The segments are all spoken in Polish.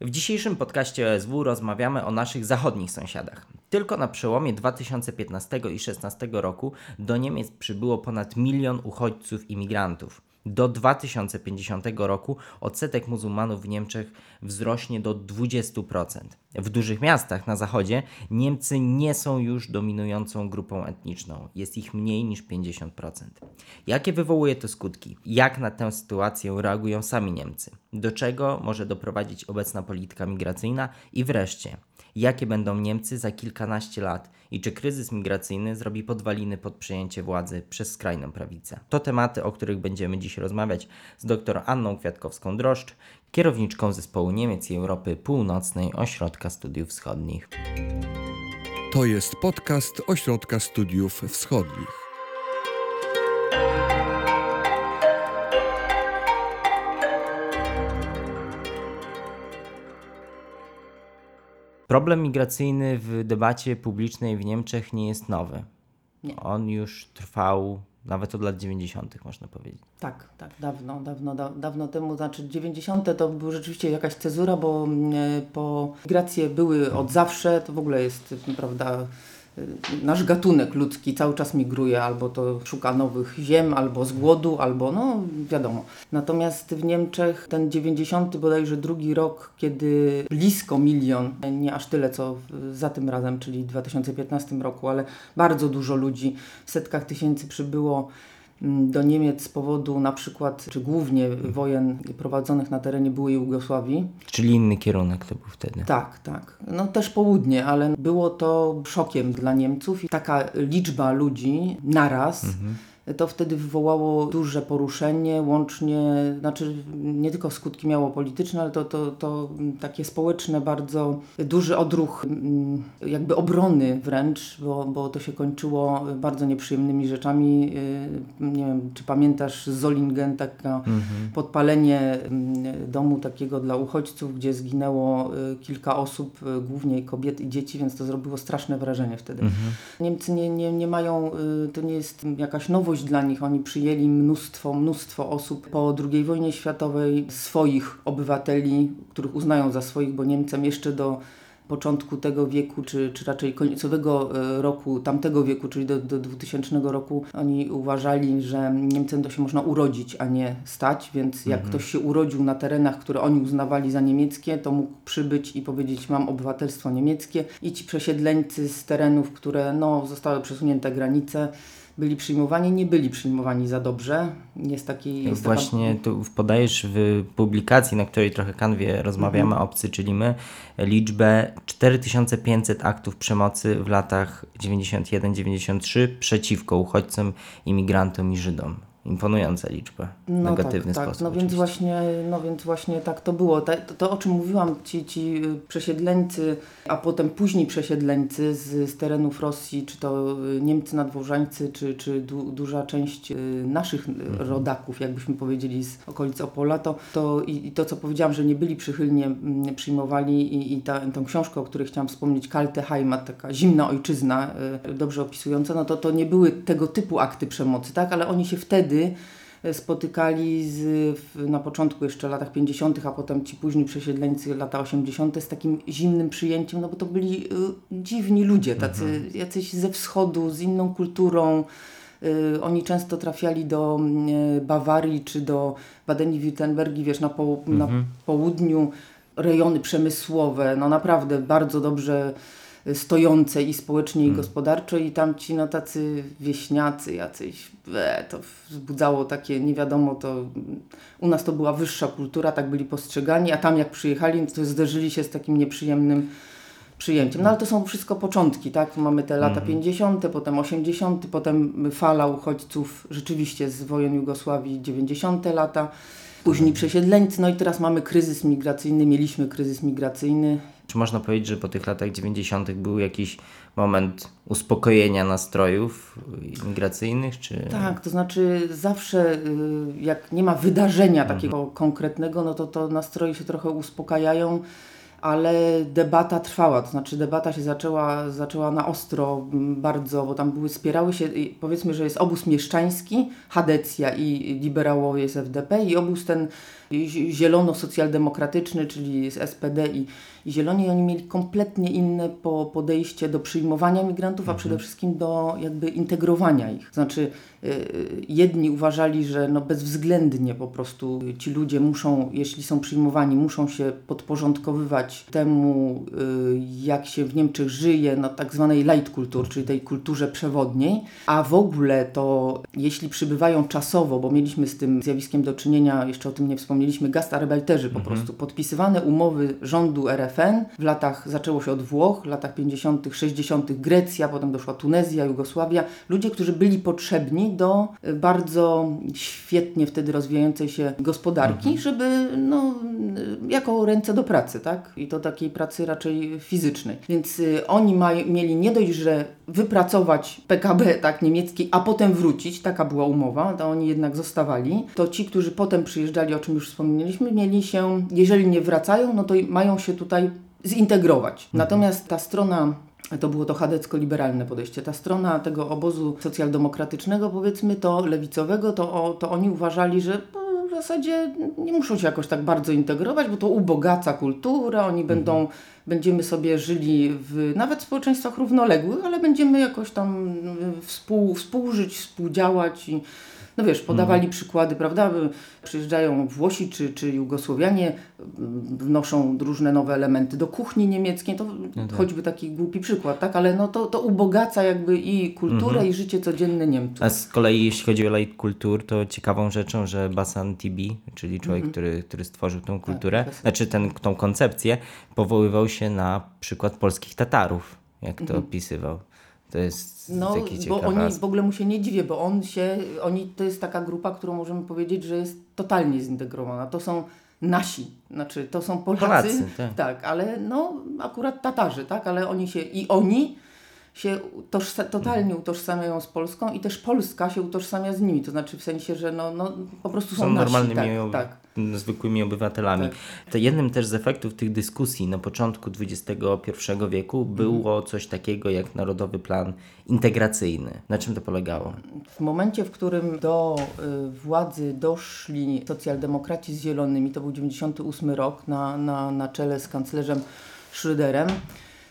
W dzisiejszym podcaście OSW rozmawiamy o naszych zachodnich sąsiadach. Tylko na przełomie 2015 i 2016 roku do Niemiec przybyło ponad milion uchodźców imigrantów. Do 2050 roku odsetek muzułmanów w Niemczech wzrośnie do 20%. W dużych miastach na zachodzie Niemcy nie są już dominującą grupą etniczną, jest ich mniej niż 50%. Jakie wywołuje to skutki? Jak na tę sytuację reagują sami Niemcy? Do czego może doprowadzić obecna polityka migracyjna? I wreszcie, jakie będą Niemcy za kilkanaście lat i czy kryzys migracyjny zrobi podwaliny pod przejęcie władzy przez skrajną prawicę. To tematy, o których będziemy dziś rozmawiać z dr Anną Kwiatkowską-Droszcz, kierowniczką zespołu Niemiec i Europy Północnej Ośrodka Studiów Wschodnich. To jest podcast Ośrodka Studiów Wschodnich. Problem migracyjny w debacie publicznej w Niemczech nie jest nowy. Nie. On już trwał nawet od lat 90., można powiedzieć. Tak, tak, dawno, dawno, da, dawno temu, znaczy 90. to był rzeczywiście jakaś cezura, bo mm, po migracje były od zawsze, to w ogóle jest, prawda, nasz gatunek ludzki cały czas migruje, albo to szuka nowych ziem, albo z głodu, albo no wiadomo. Natomiast w Niemczech ten 90 bodajże drugi rok, kiedy blisko milion, nie aż tyle co za tym razem, czyli w 2015 roku, ale bardzo dużo ludzi, w setkach tysięcy przybyło do Niemiec z powodu na przykład, czy głównie wojen prowadzonych na terenie byłej Jugosławii. Czyli inny kierunek to był wtedy. Tak, tak. No też południe, ale było to szokiem dla Niemców i taka liczba ludzi naraz. To wtedy wywołało duże poruszenie, łącznie, znaczy nie tylko skutki miało polityczne, ale to, to, to takie społeczne, bardzo duży odruch mm, jakby obrony wręcz, bo, bo to się kończyło bardzo nieprzyjemnymi rzeczami. Yy, Nie wiem, czy pamiętasz Zolingen, taka podpalenie mm, domu takiego dla uchodźców, gdzie zginęło y, kilka osób, y, głównie kobiet i dzieci, więc to zrobiło straszne wrażenie wtedy. Niemcy nie, nie, nie mają, y, to nie jest jakaś nowość dla nich, oni przyjęli mnóstwo, mnóstwo osób po II wojnie światowej, swoich obywateli, których uznają za swoich, bo Niemcem jeszcze do początku tego wieku, czy, czy raczej końcowego e, roku tamtego wieku, czyli do, do 2000 roku, oni uważali, że Niemcem to się można urodzić, a nie stać, więc jak ktoś się urodził na terenach, które oni uznawali za niemieckie, to mógł przybyć i powiedzieć mam obywatelstwo niemieckie. I ci przesiedleńcy z terenów, które no, zostały przesunięte granice, byli przyjmowani, nie byli przyjmowani za dobrze. Jest taki... Jest taka- Właśnie tu podajesz w publikacji, na której trochę kanwie rozmawiamy, Mhm. obcy, czyli my, liczbę 4500 aktów przemocy w latach 91-93 przeciwko uchodźcom, imigrantom i Żydom. Imponująca liczba. w negatywny tak, sposób. Tak. No, więc właśnie, no więc właśnie tak to było. To, to o czym mówiłam, ci, ci y, przesiedleńcy, a potem późni przesiedleńcy z, z terenów Rosji, czy to y, Niemcy nadwożańcy, czy, czy du, duża część y, naszych Mhm. rodaków, jakbyśmy powiedzieli z okolic Opola, to, to i, i to co powiedziałam, że nie byli przychylnie mm, przyjmowali i, i ta, tą książkę, o której chciałam wspomnieć, Kalte Heimat, taka zimna ojczyzna, dobrze opisująca, no to to nie były tego typu akty przemocy, tak, ale oni się wtedy spotykali z, na początku jeszcze latach 50., a potem ci późni przesiedleńcy lata 80. z takim zimnym przyjęciem, no bo to byli y, dziwni ludzie, tacy jacyś ze wschodu, z inną kulturą. Y, oni często trafiali do y, Bawarii czy do Badeni-Württembergi, wiesz, na, po, na południu, rejony przemysłowe, no naprawdę bardzo dobrze y, stojące i społecznie i gospodarczo i tam ci no tacy wieśniacy jacyś, e, to wzbudzało takie nie wiadomo to u nas to była wyższa kultura, tak byli postrzegani, a tam jak przyjechali to zderzyli się z takim nieprzyjemnym przyjęciem. No ale to są wszystko początki, tak? Mamy te lata 50., potem 80., potem fala uchodźców rzeczywiście z wojen Jugosławii 90. lata, później przesiedleńcy, no i teraz mamy kryzys migracyjny, mieliśmy kryzys migracyjny. Czy można powiedzieć, że po tych latach 90. był jakiś moment uspokojenia nastrojów migracyjnych? Czy... Tak, to znaczy zawsze y, jak nie ma wydarzenia takiego konkretnego, no to to nastroje się trochę uspokajają, ale debata trwała, to znaczy debata się zaczęła, zaczęła na ostro m, bardzo, bo tam były, spierały się, i powiedzmy, że jest obóz mieszczański, Hadecja i liberałowie z FDP i obóz ten zielono-socjaldemokratyczny, czyli z SPD i, i Zieloni, oni mieli kompletnie inne po, podejście do przyjmowania migrantów, a przede wszystkim do jakby integrowania ich. Znaczy y, y, jedni uważali, że no bezwzględnie po prostu ci ludzie muszą, jeśli są przyjmowani, muszą się podporządkowywać temu, y, jak się w Niemczech żyje, no tak zwanej Leitkultur, czyli tej kulturze przewodniej, a w ogóle to jeśli przybywają czasowo, bo mieliśmy z tym zjawiskiem do czynienia, jeszcze o tym nie wspomnieliśmy, gastarbeiterzy po prostu, podpisywane umowy rządu RFN w latach, zaczęło się od Włoch, w latach 50., 60., Grecja, potem doszła Tunezja, Jugosławia, ludzie, którzy byli potrzebni do y, bardzo świetnie wtedy rozwijającej się gospodarki, żeby no, y, jako ręce do pracy, tak? I to takiej pracy raczej fizycznej. Więc y, oni maj, mieli nie dość, że wypracować PKB tak niemiecki, a potem wrócić, taka była umowa, to oni jednak zostawali, to ci, którzy potem przyjeżdżali, o czym już wspomnieliśmy, mieli się, jeżeli nie wracają, no to mają się tutaj zintegrować. Natomiast ta strona to było to chadecko-liberalne podejście. Ta strona tego obozu socjaldemokratycznego, powiedzmy to lewicowego, to, to oni uważali, że no, w zasadzie nie muszą się jakoś tak bardzo integrować, bo to ubogaca kulturę, oni będą, będziemy sobie żyli w nawet społeczeństwach równoległych, ale będziemy jakoś tam y, współ, współżyć, współdziałać i no wiesz, podawali przykłady, prawda? Przyjeżdżają Włosi czy, czy Jugosłowianie, wnoszą różne nowe elementy do kuchni niemieckiej, to choćby taki głupi przykład, tak? Ale no to, to ubogaca jakby i kulturę, i życie codzienne Niemców. A z kolei jeśli chodzi o Light Kultur, to ciekawą rzeczą, że Basan Tibi, czyli człowiek, który, który stworzył tą kulturę, profesor. znaczy ten, tą koncepcję, powoływał się na przykład polskich Tatarów, jak to opisywał. To jest No, taki bo oni w ogóle mu się nie dziwię, bo on się, oni to jest taka grupa, którą możemy powiedzieć, że jest totalnie zintegrowana. To są nasi, znaczy to są Polacy, Polacy, tak. ale no akurat Tatarzy, tak, ale oni się i oni się tożsa, totalnie utożsamiają z Polską i też Polska się utożsamia z nimi, to znaczy w sensie, że no, no po prostu są, są nasi, normalnymi, tak, tak. zwykłymi obywatelami. Tak. To jednym też z efektów tych dyskusji na początku XXI wieku było coś takiego jak Narodowy Plan Integracyjny. Na czym to polegało? W momencie, w którym do y, władzy doszli socjaldemokraci z Zielonymi, to był 98 rok, na, na, na czele z kanclerzem Schröderem,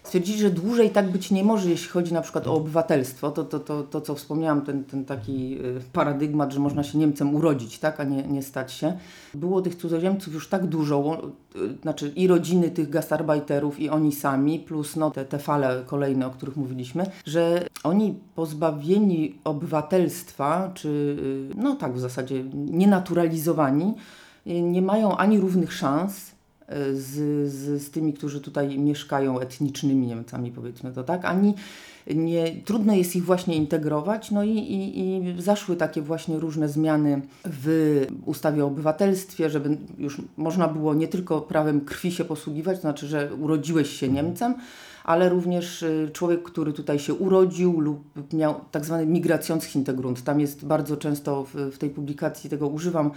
stwierdzili, że dłużej tak być nie może, jeśli chodzi na przykład o obywatelstwo. To, to, to, to co wspomniałam, ten, ten taki y, paradygmat, że można się Niemcem urodzić, tak, a nie, nie stać się. Było tych cudzoziemców już tak dużo, y, znaczy i rodziny tych gastarbeiterów, i oni sami, plus no, te, te fale kolejne, o których mówiliśmy, że oni pozbawieni obywatelstwa, czy y, no tak w zasadzie nienaturalizowani, nie mają ani równych szans z, z, z tymi, którzy tutaj mieszkają etnicznymi Niemcami, powiedzmy to tak, ani nie, trudno jest ich właśnie integrować, no i, i, i zaszły takie właśnie różne zmiany w ustawie o obywatelstwie, żeby już można było nie tylko prawem krwi się posługiwać, to znaczy, że urodziłeś się Niemcem, ale również y, człowiek, który tutaj się urodził lub miał tak zwany Migrationshintergrund. Tam jest bardzo często w, w tej publikacji tego używam,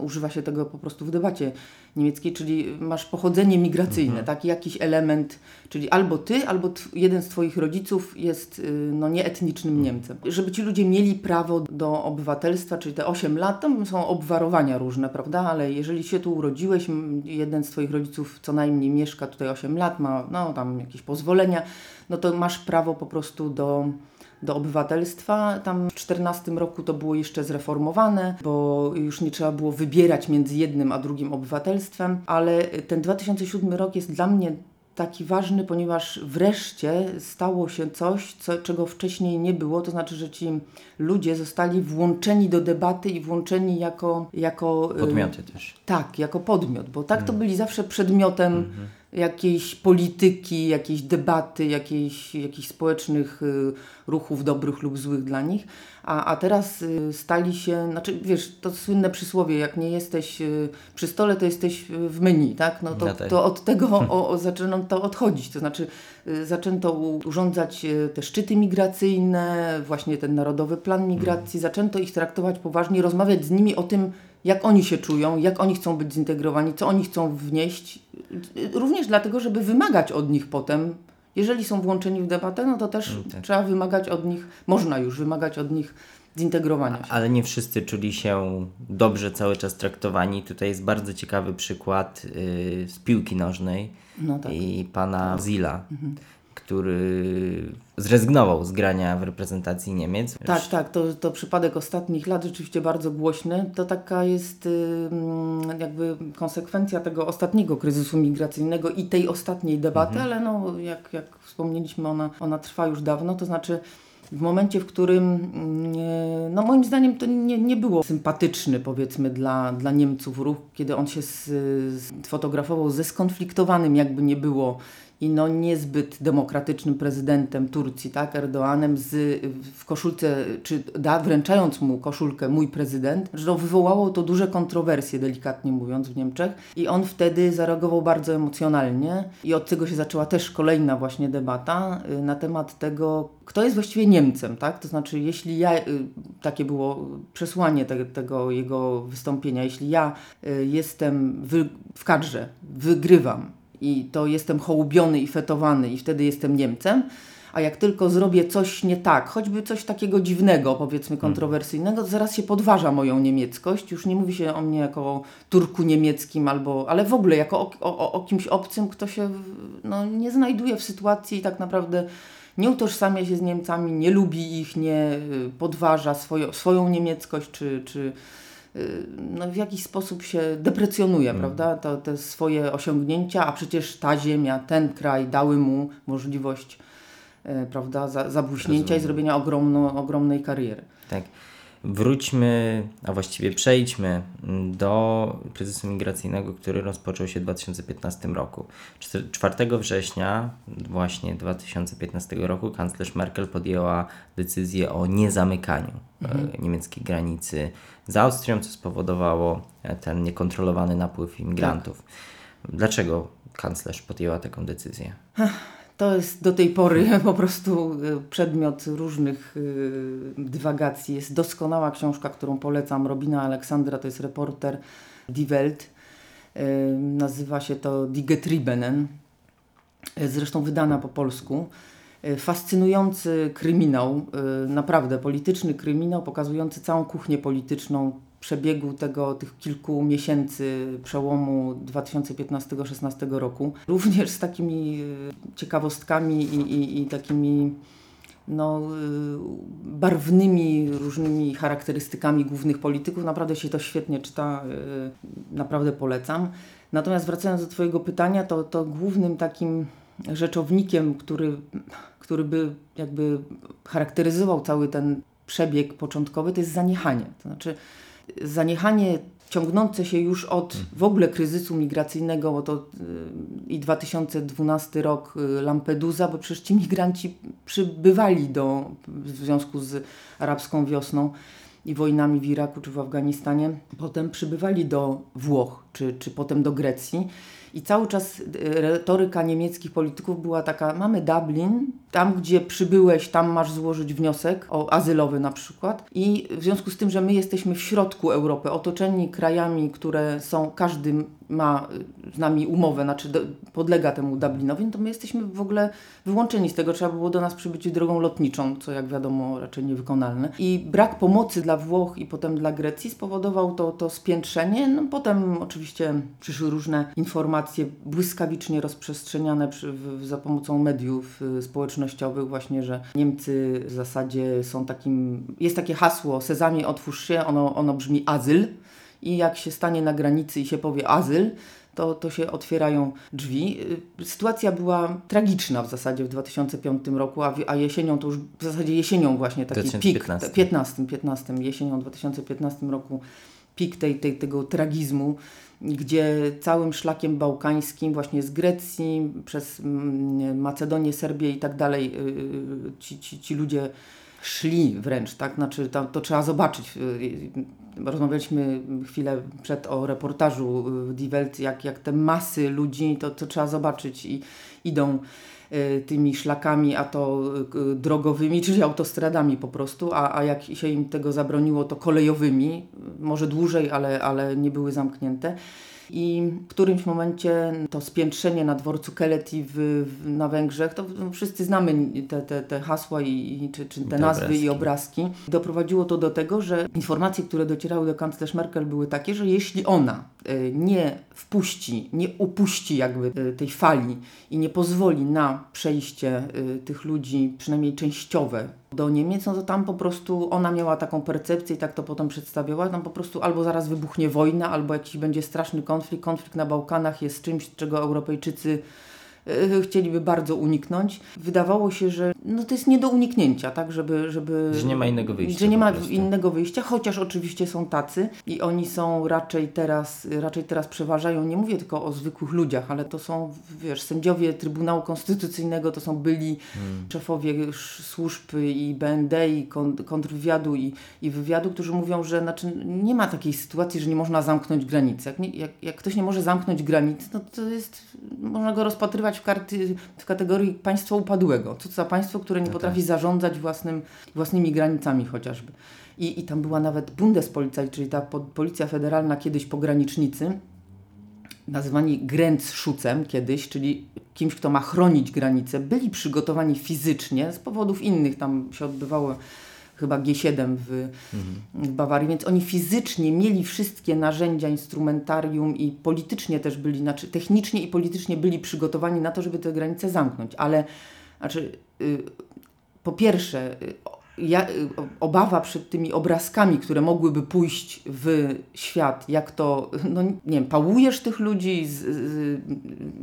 używa się tego po prostu w debacie niemieckiej, czyli masz pochodzenie migracyjne, taki jakiś element, czyli albo ty, albo jeden z twoich rodziców jest y, no, nieetnicznym Niemcem. Żeby ci ludzie mieli prawo do obywatelstwa, czyli te 8 lat, to są obwarowania różne, prawda, ale jeżeli się tu urodziłeś, jeden z twoich rodziców co najmniej mieszka tutaj 8 lat, ma no, tam jakieś pozwolenia, no to masz prawo po prostu do do obywatelstwa. Tam w 14 roku to było jeszcze zreformowane, bo już nie trzeba było wybierać między jednym a drugim obywatelstwem, ale ten 2007 rok jest dla mnie taki ważny, ponieważ wreszcie stało się coś, co, czego wcześniej nie było, to znaczy, że ci ludzie zostali włączeni do debaty i włączeni jako... jako y, Podmioty też. tak, jako podmiot, bo tak to byli zawsze przedmiotem jakiejś polityki, jakiejś debaty, jakiejś, jakichś społecznych y, ruchów dobrych lub złych dla nich, a, a teraz y, stali się, znaczy wiesz, to słynne przysłowie, jak nie jesteś y, przy stole, to jesteś w menu, tak? No to, tak. to od tego o, o, zaczęto odchodzić, to znaczy zaczęto urządzać te szczyty migracyjne, właśnie ten Narodowy Plan Migracji, zaczęto ich traktować poważnie, rozmawiać z nimi o tym, jak oni się czują, jak oni chcą być zintegrowani, co oni chcą wnieść. Również dlatego, żeby wymagać od nich potem, jeżeli są włączeni w debatę, no to też trzeba wymagać od nich, można już wymagać od nich zintegrowania się. Ale nie wszyscy czuli się dobrze cały czas traktowani. Tutaj jest bardzo ciekawy przykład yy, z piłki nożnej No tak. i pana Zila, który zrezygnował z grania w reprezentacji Niemiec. Tak, tak, to, to przypadek ostatnich lat rzeczywiście bardzo głośny. To taka jest jakby konsekwencja tego ostatniego kryzysu migracyjnego i tej ostatniej debaty, ale no, jak, jak wspomnieliśmy, ona, ona trwa już dawno, to znaczy w momencie, w którym mm, no moim zdaniem to nie, nie było sympatyczny powiedzmy dla, dla Niemców ruch, kiedy on się z, z, fotografował ze skonfliktowanym jakby nie było i no niezbyt demokratycznym prezydentem Turcji, tak, Erdoanem z, w koszulce, czy da, wręczając mu koszulkę mój prezydent, że to wywołało to duże kontrowersje, delikatnie mówiąc, w Niemczech. I on wtedy zareagował bardzo emocjonalnie. I od tego się zaczęła też kolejna właśnie debata y, na temat tego, kto jest właściwie Niemcem, tak, to znaczy jeśli ja, y, takie było przesłanie te, tego jego wystąpienia, jeśli ja y, jestem wy, w kadrze, wygrywam, i to jestem hołubiony i fetowany i wtedy jestem Niemcem, a jak tylko zrobię coś nie tak, choćby coś takiego dziwnego, powiedzmy kontrowersyjnego, to zaraz się podważa moją niemieckość. Już nie mówi się o mnie jako o Turku niemieckim, albo, ale w ogóle jako o, o, o kimś obcym, kto się no, nie znajduje w sytuacji i tak naprawdę nie utożsamia się z Niemcami, nie lubi ich, nie y, podważa swoją, swoją niemieckość czy, czy no, w jakiś sposób się deprecjonuje, Mm. prawda, to, te swoje osiągnięcia, a przecież ta ziemia, ten kraj dały mu możliwość, e, prawda, za, zabłyśnięcia i zrobienia ogromno, ogromnej kariery. Tak. Wróćmy, a właściwie przejdźmy do kryzysu migracyjnego, który rozpoczął się w 2015 roku. Czter- 4 września właśnie 2015 roku kanclerz Merkel podjęła decyzję o niezamykaniu e, niemieckiej granicy z Austrią, co spowodowało e, ten niekontrolowany napływ imigrantów. Dlaczego kanclerz podjęła taką decyzję? To jest do tej pory po prostu y, przedmiot różnych y, dywagacji. Jest doskonała książka, którą polecam, Robina Aleksandra, to jest reporter Die Welt. Y, Nazywa się to Die Getriebenen, zresztą wydana po polsku. Fascynujący kryminał, naprawdę polityczny kryminał, pokazujący całą kuchnię polityczną przebiegu tego, tych kilku miesięcy przełomu 2015-16 roku. Również z takimi y, ciekawostkami i, i, i takimi no, y, barwnymi różnymi charakterystykami głównych polityków. Naprawdę się to świetnie czyta, y, naprawdę polecam. Natomiast wracając do Twojego pytania, to, to głównym takim rzeczownikiem, który, który by jakby charakteryzował cały ten przebieg początkowy, to jest zaniechanie. To znaczy zaniechanie ciągnące się już od w ogóle kryzysu migracyjnego, bo to y, i 2012 rok y, Lampedusa, bo przecież ci migranci przybywali do, w związku z arabską wiosną i wojnami w Iraku czy w Afganistanie, potem przybywali do Włoch czy, czy potem do Grecji. I cały czas y, retoryka niemieckich polityków była taka, mamy Dublin, tam gdzie przybyłeś, tam masz złożyć wniosek o azylowy na przykład. I w związku z tym, że my jesteśmy w środku Europy, otoczeni krajami, które są, każdy ma z nami umowę, znaczy do, podlega temu Dublinowi, no to my jesteśmy w ogóle wyłączeni z tego. Trzeba było do nas przybyć drogą lotniczą, co jak wiadomo raczej niewykonalne. I brak pomocy dla Włoch i potem dla Grecji spowodował to, to spiętrzenie. No, potem oczywiście przyszły różne informacje błyskawicznie rozprzestrzeniane przy, w, za pomocą mediów y, społecznościowych właśnie, że Niemcy w zasadzie są takim, jest takie hasło Sezamie otwórz się, ono, ono brzmi azyl i jak się stanie na granicy i się powie azyl, to, to się otwierają drzwi. Y, Sytuacja była tragiczna w zasadzie w 2005 roku, a, a jesienią to już w zasadzie jesienią właśnie taki pik, 2015. 15, 15, jesienią 2015 roku pik tej, tej, tego tragizmu, gdzie całym szlakiem bałkańskim, właśnie z Grecji, przez mm, Macedonię, Serbię i tak dalej, yy, ci, ci, ci ludzie szli wręcz, tak? Znaczy to, to trzeba zobaczyć. Rozmawialiśmy chwilę przed o reportażu yy, Die Welt, jak, jak te masy ludzi, to, to trzeba zobaczyć i idą y, tymi szlakami, a to y, drogowymi, czyli autostradami po prostu, a, a jak się im tego zabroniło, to kolejowymi, może dłużej, ale, ale nie były zamknięte. I w którymś momencie to spiętrzenie na dworcu Keleti w, w, na Węgrzech, to wszyscy znamy te, te, te hasła i, czy, czy te te nazwy obrazki. i obrazki. Doprowadziło to do tego, że informacje, które docierały do kanclerz Merkel były takie, że jeśli ona y, nie wpuści, nie upuści jakby y, tej fali i nie pozwoli na przejście y, tych ludzi, przynajmniej częściowe, do Niemiec, no to tam po prostu ona miała taką percepcję i tak to potem przedstawiała, tam po prostu albo zaraz wybuchnie wojna, albo jakiś będzie straszny konflikt. Konflikt na Bałkanach jest czymś, czego Europejczycy chcieliby bardzo uniknąć. Wydawało się, że no to jest nie do uniknięcia, tak, żeby... żeby Że nie ma innego wyjścia Że nie ma innego wyjścia, chociaż oczywiście są tacy i oni są raczej teraz, raczej teraz przeważają, nie mówię tylko o zwykłych ludziach, ale to są, wiesz, sędziowie Trybunału Konstytucyjnego, to są byli Hmm. szefowie sz- służb i BND i kon- kontrwywiadu i, i wywiadu, którzy mówią, że znaczy, nie ma takiej sytuacji, że nie można zamknąć granic. Jak, nie, jak, jak ktoś nie może zamknąć granic, no to jest, można go rozpatrywać w, karty, w kategorii państwa upadłego. Co to za państwo, które nie potrafi zarządzać własnym, własnymi granicami chociażby. I, I tam była nawet Bundespolizei, czyli ta po, policja federalna, kiedyś pogranicznicy, nazywani Grenzschutzem kiedyś, czyli kimś, kto ma chronić granice, byli przygotowani fizycznie z powodów innych. Tam się odbywało chyba G7 w, w Bawarii, więc oni fizycznie mieli wszystkie narzędzia, instrumentarium i politycznie też byli, znaczy technicznie i politycznie byli przygotowani na to, żeby te granice zamknąć. Ale znaczy, y, po pierwsze, y, ja, y, obawa przed tymi obrazkami, które mogłyby pójść w świat, jak to, no nie wiem, pałujesz tych ludzi, z, z,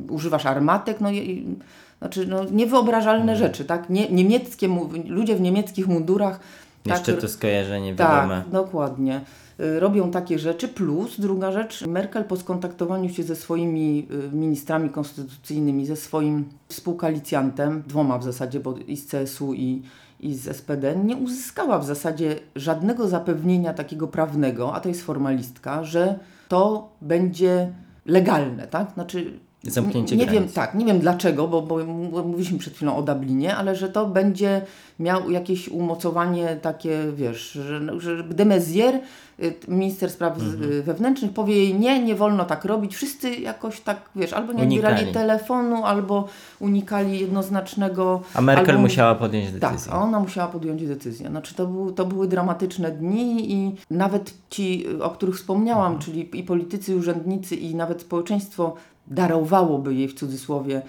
używasz armatek, no i, znaczy no, niewyobrażalne rzeczy, tak? Nie, niemieckie, ludzie w niemieckich mundurach Jeszcze tak, to skojarzenie wiadome. tak, dokładnie. Y, Robią takie rzeczy, plus druga rzecz, Merkel po skontaktowaniu się ze swoimi y, ministrami konstytucyjnymi, ze swoim współkoalicjantem, dwoma w zasadzie, bo i z CSU i, i z SPD, nie uzyskała w zasadzie żadnego zapewnienia takiego prawnego, a to jest formalistka, że to będzie legalne, tak? Znaczy, Zamknięcie nie, nie wiem, tak, nie wiem dlaczego, bo, bo mówiliśmy przed chwilą o Dublinie, ale że to będzie miał jakieś umocowanie takie, wiesz, że, że de Maizière, y, minister spraw Mhm. y, wewnętrznych, powie jej nie, nie wolno tak robić. Wszyscy jakoś tak, wiesz, albo nie Unikali. odbierali telefonu, albo unikali jednoznacznego... A Merkel albo... musiała podjąć Tak, decyzję. a ona musiała podjąć decyzję. Znaczy to, był, to były dramatyczne dni i nawet ci, o których wspomniałam, Mhm. czyli i politycy, i urzędnicy, i nawet społeczeństwo darowałoby jej w cudzysłowie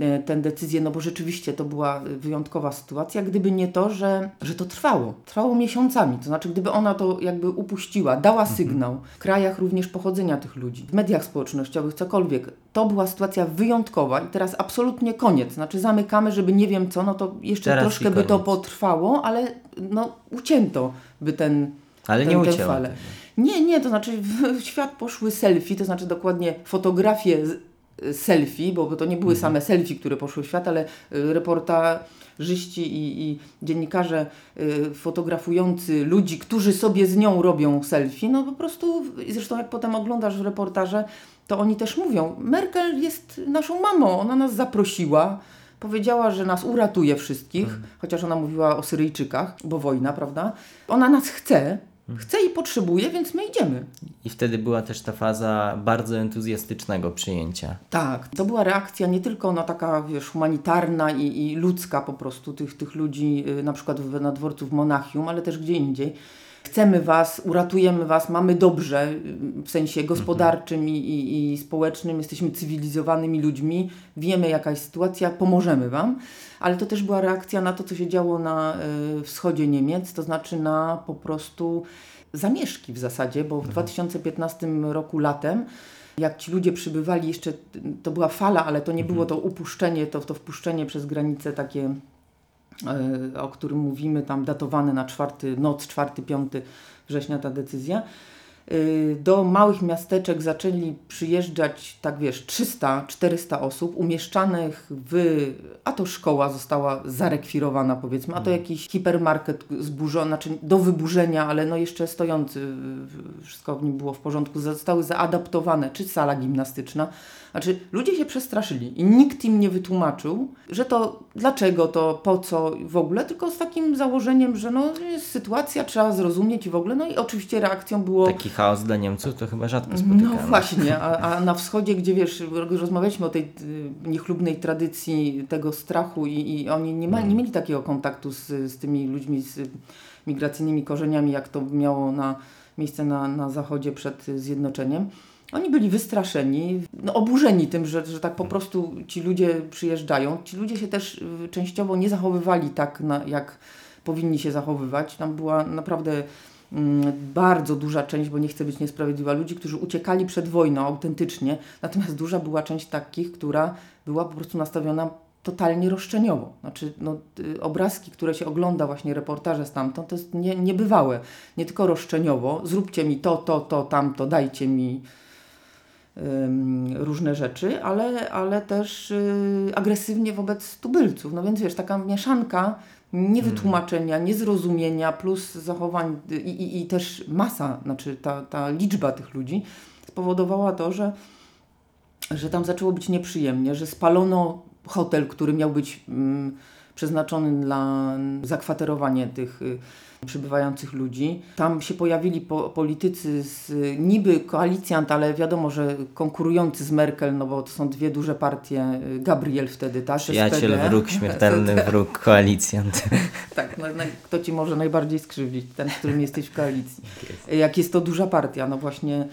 e, tę decyzję, no bo rzeczywiście to była wyjątkowa sytuacja, gdyby nie to, że, że to trwało. Trwało miesiącami. To znaczy, gdyby ona to jakby upuściła, dała Mhm. sygnał w krajach również pochodzenia tych ludzi, w mediach społecznościowych, cokolwiek, to była sytuacja wyjątkowa i teraz absolutnie koniec. Znaczy zamykamy, żeby nie wiem co, no to jeszcze Teraz troszkę by to potrwało, ale no ucięto by ten, Ale tę, nie tę falę. tego. Nie, nie, to znaczy w, w świat poszły selfie, to znaczy dokładnie fotografie z, selfie, bo to nie były Mhm. same selfie, które poszły w świat, ale y, reportażyści i, i dziennikarze y, fotografujący ludzi, którzy sobie z nią robią selfie, no po prostu, zresztą jak potem oglądasz reportaże, to oni też mówią, Merkel jest naszą mamą, ona nas zaprosiła, powiedziała, że nas uratuje wszystkich, chociaż ona mówiła o Syryjczykach, bo wojna, prawda? Ona nas chce, chce i potrzebuje, więc my idziemy. I wtedy była też ta faza bardzo entuzjastycznego przyjęcia. Tak, to była reakcja nie tylko no, taka, wiesz, humanitarna i, i ludzka po prostu tych, tych ludzi, y, na przykład w, na dworcu w Monachium, ale też gdzie indziej. Chcemy Was, uratujemy Was, mamy dobrze y, w sensie gospodarczym i, i, i społecznym, jesteśmy cywilizowanymi ludźmi, wiemy jaka jest sytuacja, pomożemy Wam, ale to też była reakcja na to, co się działo na y, wschodzie Niemiec, to znaczy na po prostu zamieszki w zasadzie, bo w 2015 roku latem jak ci ludzie przybywali jeszcze, to była fala, ale to nie było to upuszczenie, to, to wpuszczenie przez granicę takie, e, o którym mówimy, tam datowane na czwarty, noc 4-5 września ta decyzja. Y, Do małych miasteczek zaczęli przyjeżdżać, tak wiesz, 300-400 osób umieszczanych w, a to szkoła została zarekwirowana powiedzmy, a to jakiś hipermarket zburzony, znaczy do wyburzenia, ale no jeszcze stojący, wszystko w nim było w porządku, zostały zaadaptowane, czy sala gimnastyczna. Znaczy ludzie się przestraszyli i nikt im nie wytłumaczył, że to dlaczego to, po co w ogóle, tylko z takim założeniem, że no jest sytuacja, trzeba zrozumieć i w ogóle, no i oczywiście reakcją było Taki chaos dla Niemców to chyba rzadko spotykane. No właśnie, a, a na wschodzie, gdzie wiesz, rozmawialiśmy o tej y, niechlubnej tradycji tego strachu i, i oni nie, ma, nie mieli takiego kontaktu z, z tymi ludźmi z migracyjnymi korzeniami, jak to miało na miejsce na, na zachodzie przed zjednoczeniem. Oni byli wystraszeni, no, oburzeni tym, że, że tak po prostu ci ludzie przyjeżdżają. Ci ludzie się też y, częściowo nie zachowywali tak, na, jak powinni się zachowywać. Tam była naprawdę mm, bardzo duża część, bo nie chcę być niesprawiedliwa, ludzi, którzy uciekali przed wojną autentycznie, natomiast duża była część takich, która była po prostu nastawiona totalnie roszczeniowo. Znaczy, no, y, obrazki, które się ogląda, właśnie reportaże stamtąd, to jest nie, niebywałe. Nie tylko roszczeniowo, zróbcie mi to, to, to, tamto, dajcie mi różne rzeczy, ale, ale też y, agresywnie wobec tubylców. No więc wiesz, taka mieszanka niewytłumaczenia, niezrozumienia plus zachowań i, i, i też masa, znaczy ta, ta liczba tych ludzi spowodowała to, że, że tam zaczęło być nieprzyjemnie, że spalono hotel, który miał być mm, przeznaczony dla zakwaterowania tych y, przybywających ludzi. Tam się pojawili po, politycy z niby koalicjant, ale wiadomo, że konkurujący z Merkel, no bo to są dwie duże partie. Gabriel wtedy, tak? Przyjaciel, SPD. wróg, śmiertelny wróg, koalicjant. tak, no, no, kto ci może najbardziej skrzywdzić? Ten, z którym jesteś w koalicji. Jak jest to duża partia, no właśnie Y,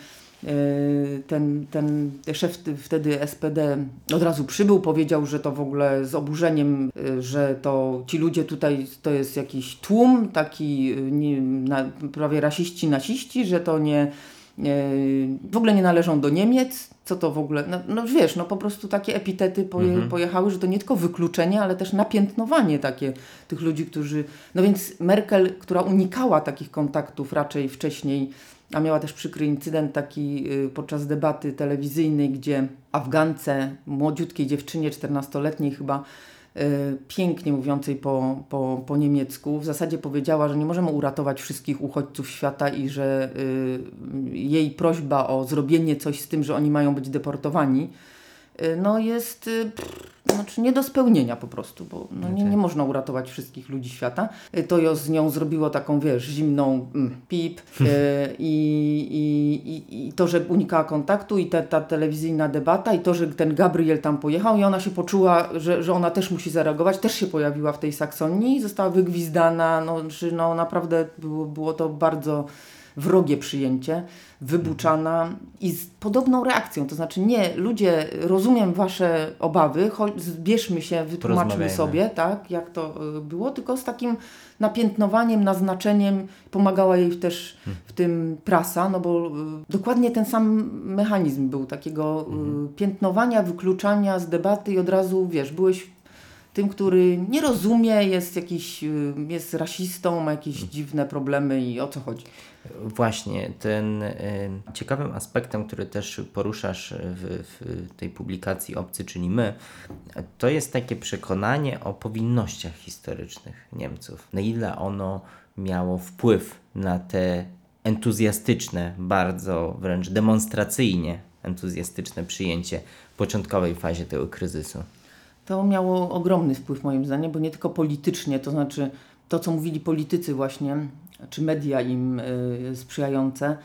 ten, ten szef wtedy SPD od razu przybył, powiedział, że to w ogóle z oburzeniem, y, że to ci ludzie tutaj to jest jakiś tłum, taki y, nie, na, prawie rasiści, nasiści, że to nie, nie, w ogóle nie należą do Niemiec, co to w ogóle, no, no wiesz, no po prostu takie epitety poje, mhm. pojechały, że to nie tylko wykluczenie, ale też napiętnowanie takie tych ludzi, którzy, no więc Merkel, która unikała takich kontaktów raczej wcześniej, a miała też przykry incydent taki y, podczas debaty telewizyjnej, gdzie Afgance, młodziutkiej dziewczynie, 14-letniej chyba, y, pięknie mówiącej po, po, po niemiecku, w zasadzie powiedziała, że nie możemy uratować wszystkich uchodźców świata i że y, jej prośba o zrobienie coś z tym, że oni mają być deportowani, no jest pff, znaczy nie do spełnienia po prostu, bo no nie, nie można uratować wszystkich ludzi świata. To ją z nią zrobiło taką, wiesz, zimną mm, pip y, i, i, i to, że unikała kontaktu i ta, ta telewizyjna debata i to, że ten Gabriel tam pojechał i ona się poczuła, że, że ona też musi zareagować, też się pojawiła w tej Saksonii, została wygwizdana, no, czy no naprawdę było, było to bardzo wrogie przyjęcie, wybuczana i z podobną reakcją. To znaczy, nie, ludzie, rozumiem Wasze obawy, choć zbierzmy się, wytłumaczmy sobie, tak, jak to y, było, tylko z takim napiętnowaniem, naznaczeniem pomagała jej też w tym prasa, no bo y, dokładnie ten sam mechanizm był takiego y, mhm. piętnowania, wykluczania z debaty i od razu, wiesz, byłeś tym, który nie rozumie, jest jakiś, jest rasistą, ma jakieś mhm. dziwne problemy i o co chodzi. Właśnie, ten y, ciekawym aspektem, który też poruszasz w, w, tej publikacji Obcy, czyli my, to jest takie przekonanie o powinnościach historycznych Niemców. Na ile ono miało wpływ na te entuzjastyczne, bardzo wręcz demonstracyjnie entuzjastyczne przyjęcie początkowej fazie tego kryzysu. To miało ogromny wpływ moim zdaniem, bo nie tylko politycznie, to znaczy to, co mówili politycy właśnie, czy media im y, sprzyjające,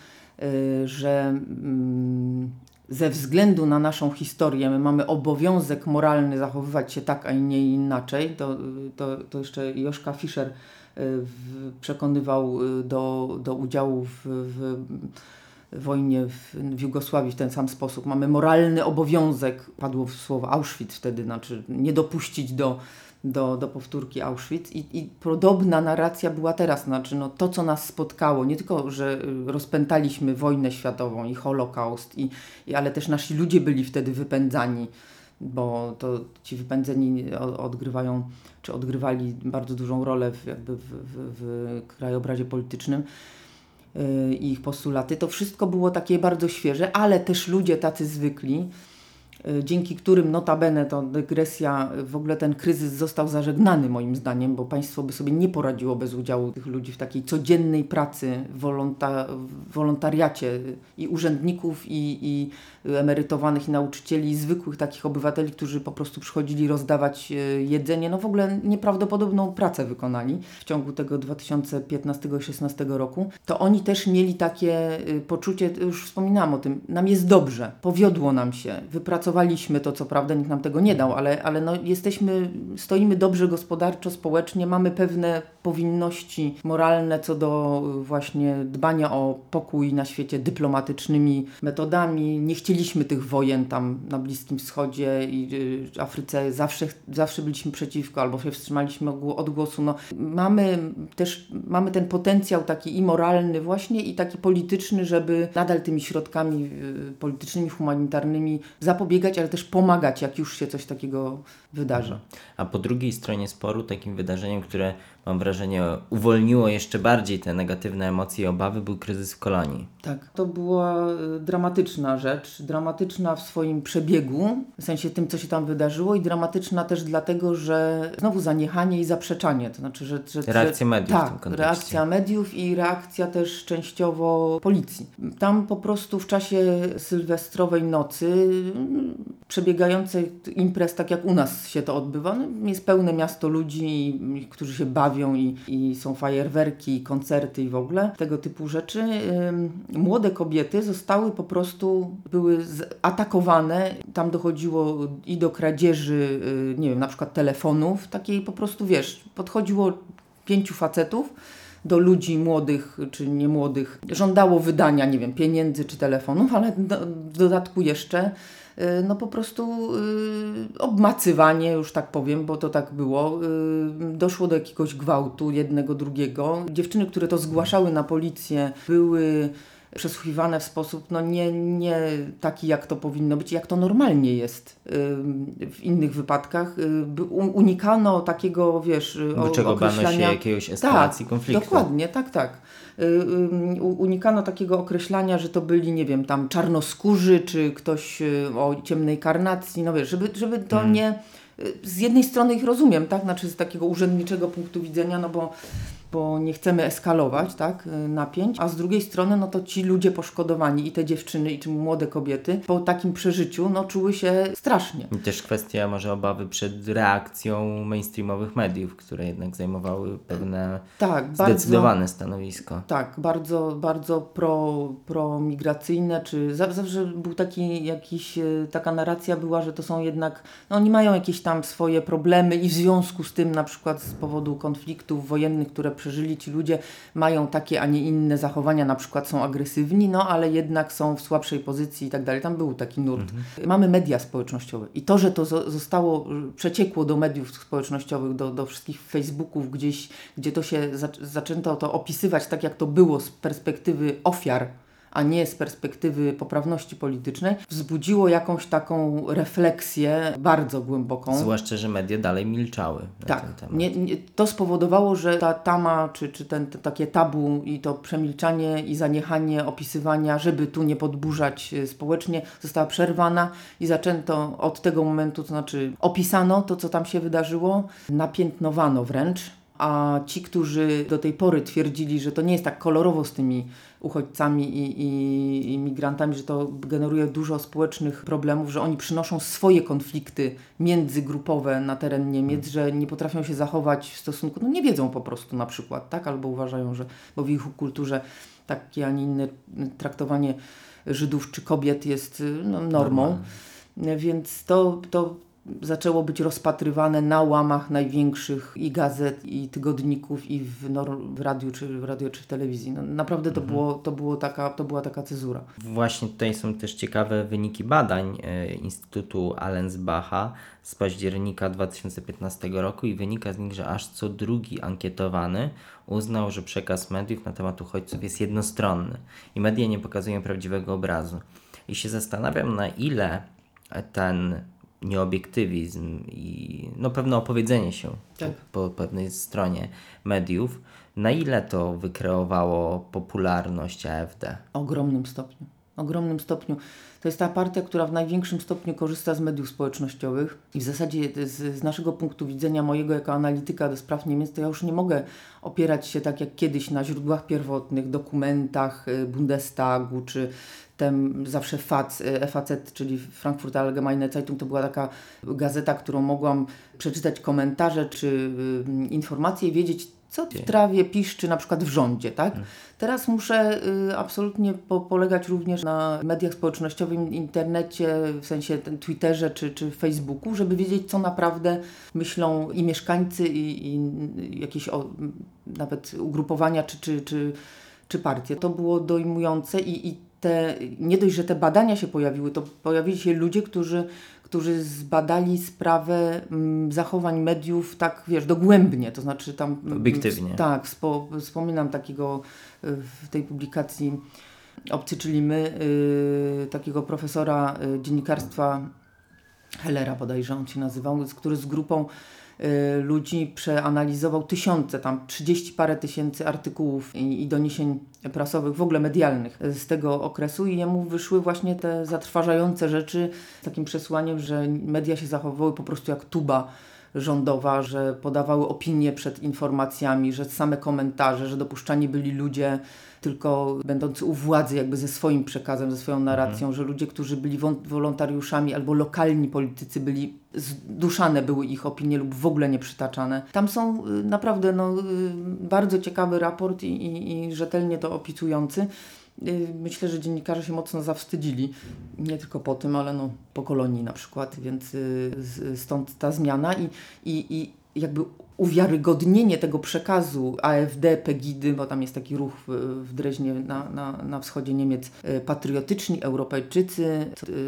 y, że mm, ze względu na naszą historię my mamy obowiązek moralny zachowywać się tak, a nie inaczej. To, to, to jeszcze Joszka Fischer y, przekonywał do, do udziału w, w wojnie w, w Jugosławii w ten sam sposób. Mamy moralny obowiązek, padło słowo Auschwitz wtedy, znaczy nie dopuścić do do, do powtórki Auschwitz I, i podobna narracja była teraz, znaczy no, to co nas spotkało, nie tylko, że y, rozpętaliśmy wojnę światową i Holokaust, i, i, ale też nasi ludzie byli wtedy wypędzani, bo to ci wypędzeni odgrywają, czy odgrywali bardzo dużą rolę w, jakby w, w, w krajobrazie politycznym y, i ich postulaty. To wszystko było takie bardzo świeże, ale też ludzie tacy zwykli, dzięki którym notabene to dygresja, y, w ogóle ten kryzys został zażegnany moim zdaniem, bo państwo by sobie nie poradziło bez udziału tych ludzi w takiej codziennej pracy, wolonta, w wolontariacie i urzędników, i, i emerytowanych, i nauczycieli, i zwykłych takich obywateli, którzy po prostu przychodzili rozdawać y, jedzenie. No w ogóle nieprawdopodobną pracę wykonali w ciągu tego 2015-2016 roku. To oni też mieli takie y, poczucie, już wspominałam o tym, nam jest dobrze, powiodło nam się, wypracowaliśmy to, co prawda nikt nam tego nie dał, ale, ale no jesteśmy, stoimy dobrze gospodarczo, społecznie, mamy pewne powinności moralne co do y, właśnie dbania o pokój na świecie dyplomatycznymi metodami. Nie chcieliśmy tych wojen tam na Bliskim Wschodzie i y, Afryce, zawsze, zawsze byliśmy przeciwko albo się wstrzymaliśmy od głosu. No, mamy też mamy ten potencjał taki i moralny właśnie i taki polityczny, żeby nadal tymi środkami y, politycznymi, humanitarnymi zapobiegać, ale też pomagać, jak już się coś takiego wydarza. A po drugiej stronie sporu takim wydarzeniem, które mam wrażenie uwolniło jeszcze bardziej te negatywne emocje i obawy, był kryzys w kolonii. Tak, to była y, dramatyczna rzecz, dramatyczna w swoim przebiegu, w sensie tym, co się tam wydarzyło i dramatyczna też dlatego, że znowu zaniechanie i zaprzeczanie, to znaczy, że... że reakcja mediów tak, w tym kontekście. reakcja mediów i reakcja też częściowo policji. Tam po prostu w czasie sylwestrowej nocy przebiegającej imprez, tak jak u nas się to odbywa, no, jest pełne miasto ludzi, którzy się bawią i, i są fajerwerki, koncerty i w ogóle tego typu rzeczy. Młode kobiety zostały po prostu, były atakowane. Tam dochodziło i do kradzieży, yy, nie wiem, na przykład telefonów, takiej po prostu, wiesz, podchodziło pięciu facetów, do ludzi młodych czy niemłodych żądało wydania, nie wiem, pieniędzy czy telefonów, ale do, w dodatku jeszcze no po prostu y, obmacywanie, już tak powiem, bo to tak było. Y, doszło do jakiegoś gwałtu jednego, drugiego. Dziewczyny, które to zgłaszały na policję, były przesłuchiwane w sposób no nie, nie taki, jak to powinno być, jak to normalnie jest w innych wypadkach. Unikano takiego, wiesz, Do czego określania... bano się jakiegoś eskalacji tak, konfliktu. Dokładnie, tak, tak. Unikano takiego określania, że to byli, nie wiem, tam czarnoskórzy, czy ktoś y, o ciemnej karnacji, no wiesz, żeby, żeby to hmm. nie... Z jednej strony ich rozumiem, tak, znaczy z takiego urzędniczego punktu widzenia, no bo bo nie chcemy eskalować tak, y, napięć, a z drugiej strony no to ci ludzie poszkodowani i te dziewczyny i czy młode kobiety po takim przeżyciu no czuły się strasznie. I też kwestia może obawy przed reakcją mainstreamowych mediów, które jednak zajmowały pewne tak, zdecydowane bardzo, stanowisko. Tak, bardzo, bardzo pro, promigracyjne, czy zawsze był taki jakiś, y, taka narracja była, że to są jednak, no oni mają jakieś tam swoje problemy i w związku z tym na przykład z powodu konfliktów wojennych, które przeżyli ci ludzie, mają takie, a nie inne zachowania, na przykład są agresywni, no ale jednak są w słabszej pozycji i tak dalej. Tam był taki nurt. Mhm. Mamy media społecznościowe i to, że to zostało, przeciekło do mediów społecznościowych, do, do wszystkich Facebooków gdzieś, gdzie to się zaczęto to opisywać tak, jak to było z perspektywy ofiar a nie z perspektywy poprawności politycznej, wzbudziło jakąś taką refleksję bardzo głęboką. Zwłaszcza, że media dalej milczały. tak. Nie, nie, to spowodowało, że ta tama, czy, czy ten, to takie tabu i to przemilczanie i zaniechanie opisywania, żeby tu nie podburzać e, społecznie, została przerwana i zaczęto od tego momentu, to znaczy opisano to, co tam się wydarzyło, napiętnowano wręcz a ci, którzy do tej pory twierdzili, że to nie jest tak kolorowo z tymi uchodźcami i, i, i migrantami, że to generuje dużo społecznych problemów, że oni przynoszą swoje konflikty międzygrupowe na teren Niemiec, że nie potrafią się zachować w stosunku, no nie wiedzą po prostu na przykład, tak, albo uważają, że bo w ich kulturze takie, a nie inne traktowanie Żydów czy kobiet jest no, normą. Więc to, to zaczęło być rozpatrywane na łamach największych i gazet, i tygodników, i w, w radiu, czy w radio, czy w telewizji. No, naprawdę to, mhm. było, to, było taka, to była taka cezura. Właśnie tutaj są też ciekawe wyniki badań e, Instytutu Allensbacha z października 2015 roku i wynika z nich, że aż co drugi ankietowany uznał, że przekaz mediów na temat uchodźców jest jednostronny i media nie pokazują prawdziwego obrazu. I się zastanawiam, na ile ten nieobiektywizm i no, pewne opowiedzenie się tak. po, po pewnej stronie mediów. Na ile to wykreowało popularność AfD? W ogromnym stopniu. ogromnym stopniu. To jest ta partia, która w największym stopniu korzysta z mediów społecznościowych i w zasadzie z, z naszego punktu widzenia, mojego jako analityka do spraw Niemiec, to ja już nie mogę opierać się tak jak kiedyś na źródłach pierwotnych, dokumentach y, Bundestagu czy tem zawsze FAZ, y, FAZ, czyli Frankfurt Allgemeine Zeitung, to była taka gazeta, którą mogłam przeczytać komentarze czy y, informacje i wiedzieć, co w trawie piszczy na przykład w rządzie, tak? Teraz muszę y, absolutnie po, polegać również na mediach społecznościowych, internecie, w sensie Twitterze czy, czy Facebooku, żeby wiedzieć, co naprawdę myślą i mieszkańcy, i, i jakieś o, nawet ugrupowania czy, czy, czy, czy partie. To było dojmujące i, i te, nie dość, że te badania się pojawiły, to pojawili się ludzie, którzy którzy zbadali sprawę mm, zachowań mediów tak, wiesz, dogłębnie, to znaczy tam... Obiektywnie. Tak, spo, wspominam takiego y, w tej publikacji Obcy, czyli my, y, takiego profesora y, dziennikarstwa Hellera bodajże on się nazywał, który z grupą ludzi przeanalizował tysiące, tam 30 parę tysięcy artykułów i, i doniesień prasowych, w ogóle medialnych z tego okresu i jemu wyszły właśnie te zatrważające rzeczy z takim przesłaniem, że media się zachowywały po prostu jak tuba rządowa, że podawały opinie przed informacjami, że same komentarze, że dopuszczani byli ludzie tylko będący u władzy jakby ze swoim przekazem, ze swoją narracją, że ludzie, którzy byli wolontariuszami albo lokalni politycy byli, zduszane były ich opinie lub w ogóle nie przytaczane. Tam są y, naprawdę no, y, bardzo ciekawy raport i, i, i rzetelnie to opisujący. Y, myślę, że dziennikarze się mocno zawstydzili, nie tylko po tym, ale no, po kolonii na przykład, więc stąd ta zmiana i, i, i jakby uwiarygodnienie tego przekazu AfD, Pegidy, bo tam jest taki ruch w, Dreźnie na, na, na wschodzie Niemiec, e, patriotyczni Europejczycy.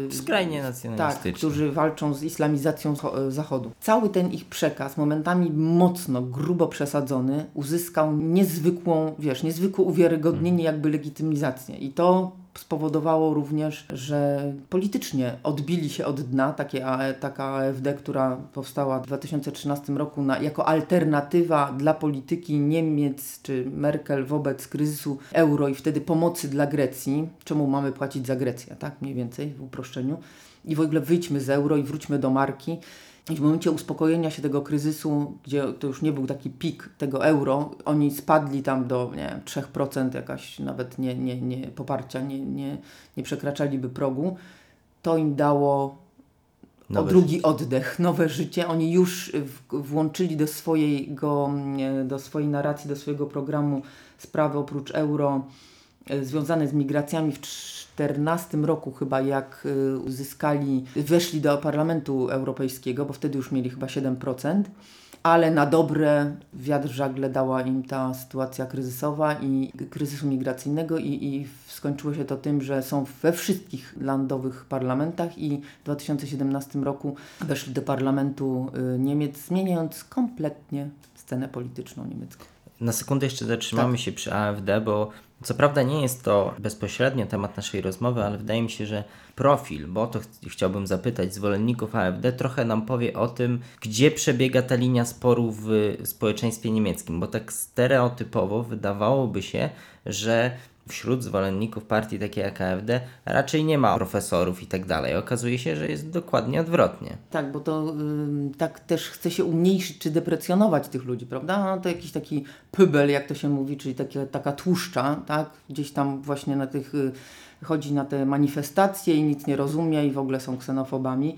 E, Skrajnie nacjonalistyczni. Tak, którzy walczą z islamizacją e, Zachodu. Cały ten ich przekaz, momentami mocno, grubo przesadzony, uzyskał niezwykłą, wiesz, niezwykłe uwiarygodnienie, jakby legitymizację. I to spowodowało również, że politycznie odbili się od dna, takie, taka AfD, która powstała w 2013 roku na, jako alternatywa dla polityki Niemiec czy Merkel wobec kryzysu euro i wtedy pomocy dla Grecji. Czemu mamy płacić za Grecję, tak mniej więcej w uproszczeniu. I w ogóle wyjdźmy z euro i wróćmy do marki. I w momencie uspokojenia się tego kryzysu, gdzie to już nie był taki pik tego euro, oni spadli tam do nie wiem, 3%, jakaś nawet nie, nie, nie poparcia, nie, nie, nie przekraczaliby progu, to im dało o drugi życie. oddech, nowe życie. Oni już włączyli do, swojego, do swojej narracji, do swojego programu sprawy oprócz euro e, związane z migracjami w 2014 roku chyba, jak y, uzyskali, weszli do Parlamentu Europejskiego, bo wtedy już mieli chyba 7%, ale na dobre wiatr w żagle dała im ta sytuacja kryzysowa i kryzysu migracyjnego i, i skończyło się to tym, że są we wszystkich landowych parlamentach i w 2017 roku weszli do Parlamentu y, Niemiec, zmieniając kompletnie scenę polityczną niemiecką. Na sekundę jeszcze zatrzymamy tak. się przy AfD, bo co prawda nie jest to bezpośrednio temat naszej rozmowy, ale wydaje mi się, że profil, bo to ch chciałbym zapytać zwolenników AfD, trochę nam powie o tym, gdzie przebiega ta linia sporu w społeczeństwie niemieckim, bo tak stereotypowo wydawałoby się, że wśród zwolenników partii takiej jak AfD raczej nie ma profesorów i tak dalej. Okazuje się, że jest dokładnie odwrotnie. Tak, bo to y, tak też chce się umniejszyć czy deprecjonować tych ludzi, prawda? No to jakiś taki pybel, jak to się mówi, czyli taka tłuszcza, tak? Gdzieś tam właśnie na tych y, chodzi na te manifestacje i nic nie rozumie i w ogóle są ksenofobami.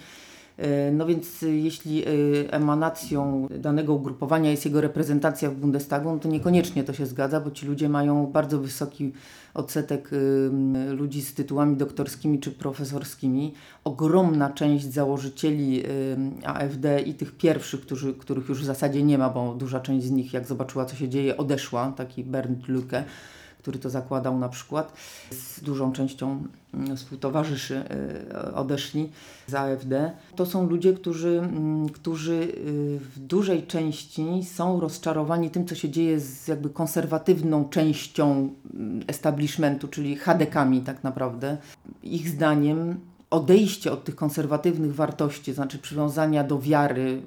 E, no więc e, jeśli e, emanacją danego ugrupowania jest jego reprezentacja w Bundestagu, no to niekoniecznie to się zgadza, bo ci ludzie mają bardzo wysoki odsetek ludzi z tytułami doktorskimi czy profesorskimi. Ogromna część założycieli AfD i tych pierwszych, którzy, których już w zasadzie nie ma, bo duża część z nich, jak zobaczyła, co się dzieje, odeszła, taki Bernd Lücke który to zakładał na przykład, z dużą częścią mm, współtowarzyszy y, odeszli z AfD. To są ludzie, którzy, mm, którzy y, w dużej części są rozczarowani tym, co się dzieje z jakby konserwatywną częścią mm, establishmentu, czyli hadekami tak naprawdę. Ich zdaniem odejście od tych konserwatywnych wartości, znaczy przywiązania do wiary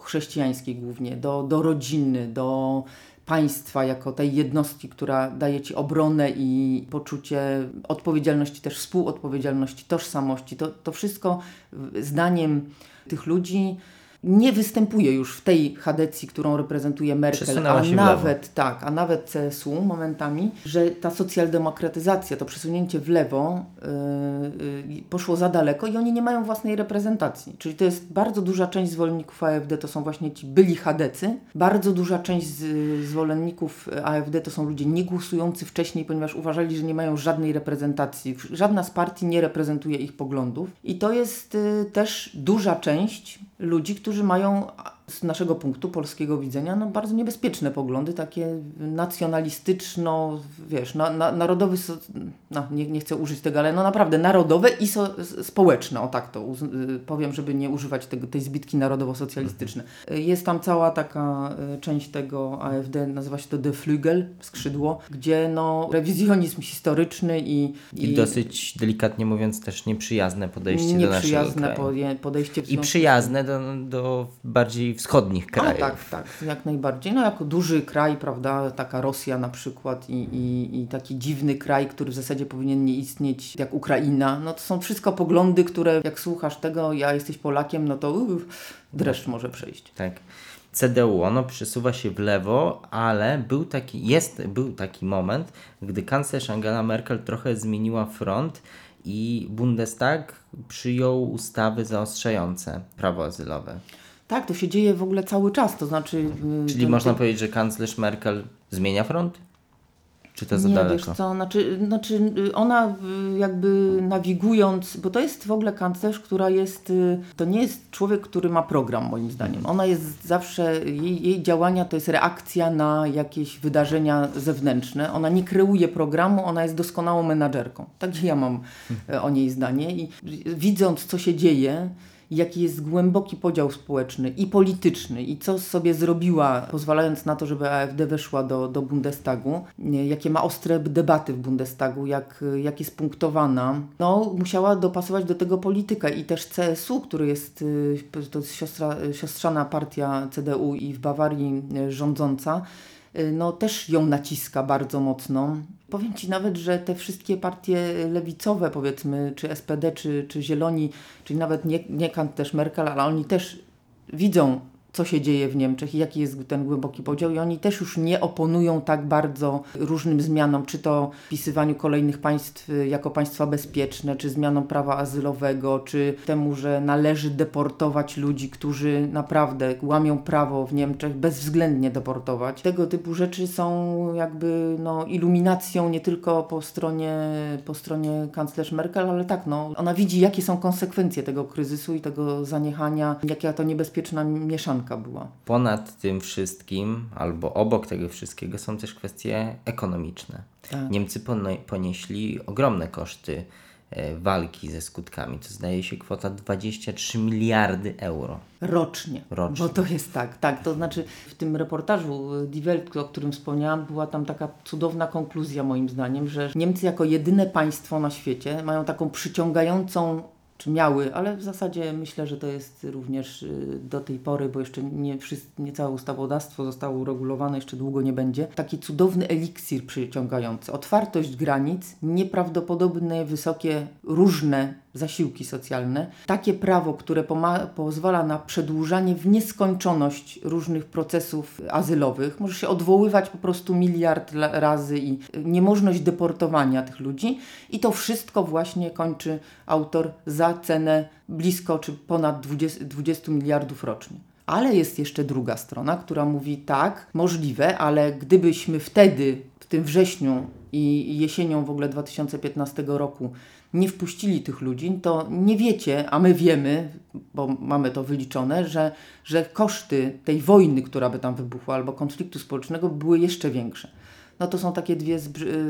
chrześcijańskiej głównie, do, do rodziny, do państwa, jako tej jednostki, która daje ci obronę i poczucie odpowiedzialności, też współodpowiedzialności, tożsamości. To, to wszystko zdaniem tych ludzi nie występuje już w tej chadecji, którą reprezentuje Merkel, a nawet tak, a nawet CSU momentami, że ta socjaldemokratyzacja, to przesunięcie w lewo yy, yy, poszło za daleko i oni nie mają własnej reprezentacji. Czyli to jest bardzo duża część zwolenników AfD, to są właśnie ci byli chadecy. Bardzo duża część z, zwolenników AfD to są ludzie nie głosujący wcześniej, ponieważ uważali, że nie mają żadnej reprezentacji. Żadna z partii nie reprezentuje ich poglądów. I to jest yy, też duża część ludzi, którzy mają z naszego punktu polskiego widzenia no, bardzo niebezpieczne poglądy, takie nacjonalistyczno, wiesz, na, na, narodowy, so, no, nie, nie chcę użyć tego, ale no naprawdę narodowe i so, społeczne, o tak to uz, powiem, żeby nie używać tego, tej zbitki narodowo-socjalistyczne. Jest tam cała taka y, część tego AfD, nazywa się to De Flügel, skrzydło, gdzie no rewizjonizm historyczny i... I, dosyć delikatnie mówiąc też nieprzyjazne podejście do naszego nieprzyjazne kraju. podejście I przyjazne do, do bardziej wschodnich A, krajów. tak, tak, jak najbardziej. No jako duży kraj, prawda, taka Rosja na przykład i, i, i taki dziwny kraj, który w zasadzie powinien nie istnieć, jak Ukraina, no to są wszystko poglądy, które jak słuchasz tego, ja jesteś Polakiem, no to uff, dreszcz może przejść. Tak. CDU, ono przesuwa się w lewo, ale był taki, jest, był taki moment, gdy kanclerz Angela Merkel trochę zmieniła front i Bundestag przyjął ustawy zaostrzające prawo azylowe. Tak, to się dzieje w ogóle cały czas, to znaczy... yy, Czyli ten- można ten- powiedzieć, że kanclerz Merkel zmienia front? Czy to za nie, daleko? wiesz co, znaczy, znaczy y, ona y, jakby nawigując, bo to jest w ogóle kanclerz, która jest, y, to nie jest człowiek, który ma program moim zdaniem. Ona jest zawsze, jej, jej działania to jest reakcja na jakieś wydarzenia zewnętrzne. Ona nie kreuje programu, ona jest doskonałą menadżerką. Takie ja mam y, o niej zdanie i y, widząc co się dzieje, jaki jest głęboki podział społeczny i polityczny i co sobie zrobiła, pozwalając na to, żeby AfD weszła do, do Bundestagu, jakie ma ostre debaty w Bundestagu, jak, jak jest punktowana, no musiała dopasować do tego politykę i też CSU, który jest, y, to jest siostra, siostrzana partia CDU i w Bawarii y, rządząca, y, no też ją naciska bardzo mocno. Powiem Ci nawet, że te wszystkie partie lewicowe, powiedzmy, czy SPD, czy, czy Zieloni, czyli nawet nie, nie Kant też Merkel, ale oni też widzą, co się dzieje w Niemczech i jaki jest ten głęboki podział i oni też już nie oponują tak bardzo różnym zmianom, czy to wpisywaniu kolejnych państw jako państwa bezpieczne, czy zmianom prawa azylowego, czy temu, że należy deportować ludzi, którzy naprawdę łamią prawo w Niemczech, bezwzględnie deportować. Tego typu rzeczy są jakby no, iluminacją nie tylko po stronie, po stronie kanclerz Merkel, ale tak, no, ona widzi, jakie są konsekwencje tego kryzysu i tego zaniechania, jaka to niebezpieczna mieszanka była. Ponad tym wszystkim, albo obok tego wszystkiego, są też kwestie ekonomiczne. Tak. Niemcy ponieśli ogromne koszty e, walki ze skutkami. To zdaje się kwota 23 miliardy euro. Rocznie. Rocznie. Bo to jest tak, tak. To znaczy w tym reportażu y, Die Welt, o którym wspomniałam, była tam taka cudowna konkluzja moim zdaniem, że Niemcy jako jedyne państwo na świecie mają taką przyciągającą czy miały, ale w zasadzie myślę, że to jest również y, do tej pory, bo jeszcze nie, wszyscy, nie całe ustawodawstwo zostało uregulowane, jeszcze długo nie będzie. Taki cudowny eliksir przyciągający. Otwartość granic, nieprawdopodobne, wysokie, różne zasiłki socjalne. Takie prawo, które pozwala na przedłużanie w nieskończoność różnych procesów azylowych. Może się odwoływać po prostu miliard razy i niemożność deportowania tych ludzi. I to wszystko właśnie kończy autor za cenę blisko czy ponad 20, 20 miliardów rocznie. Ale jest jeszcze druga strona, która mówi tak, możliwe, ale gdybyśmy wtedy, w tym wrześniu i jesienią w ogóle 2015 roku nie wpuścili tych ludzi, to nie wiecie, a my wiemy, bo mamy to wyliczone, że, że koszty tej wojny, która by tam wybuchła, albo konfliktu społecznego były jeszcze większe. No to są takie dwie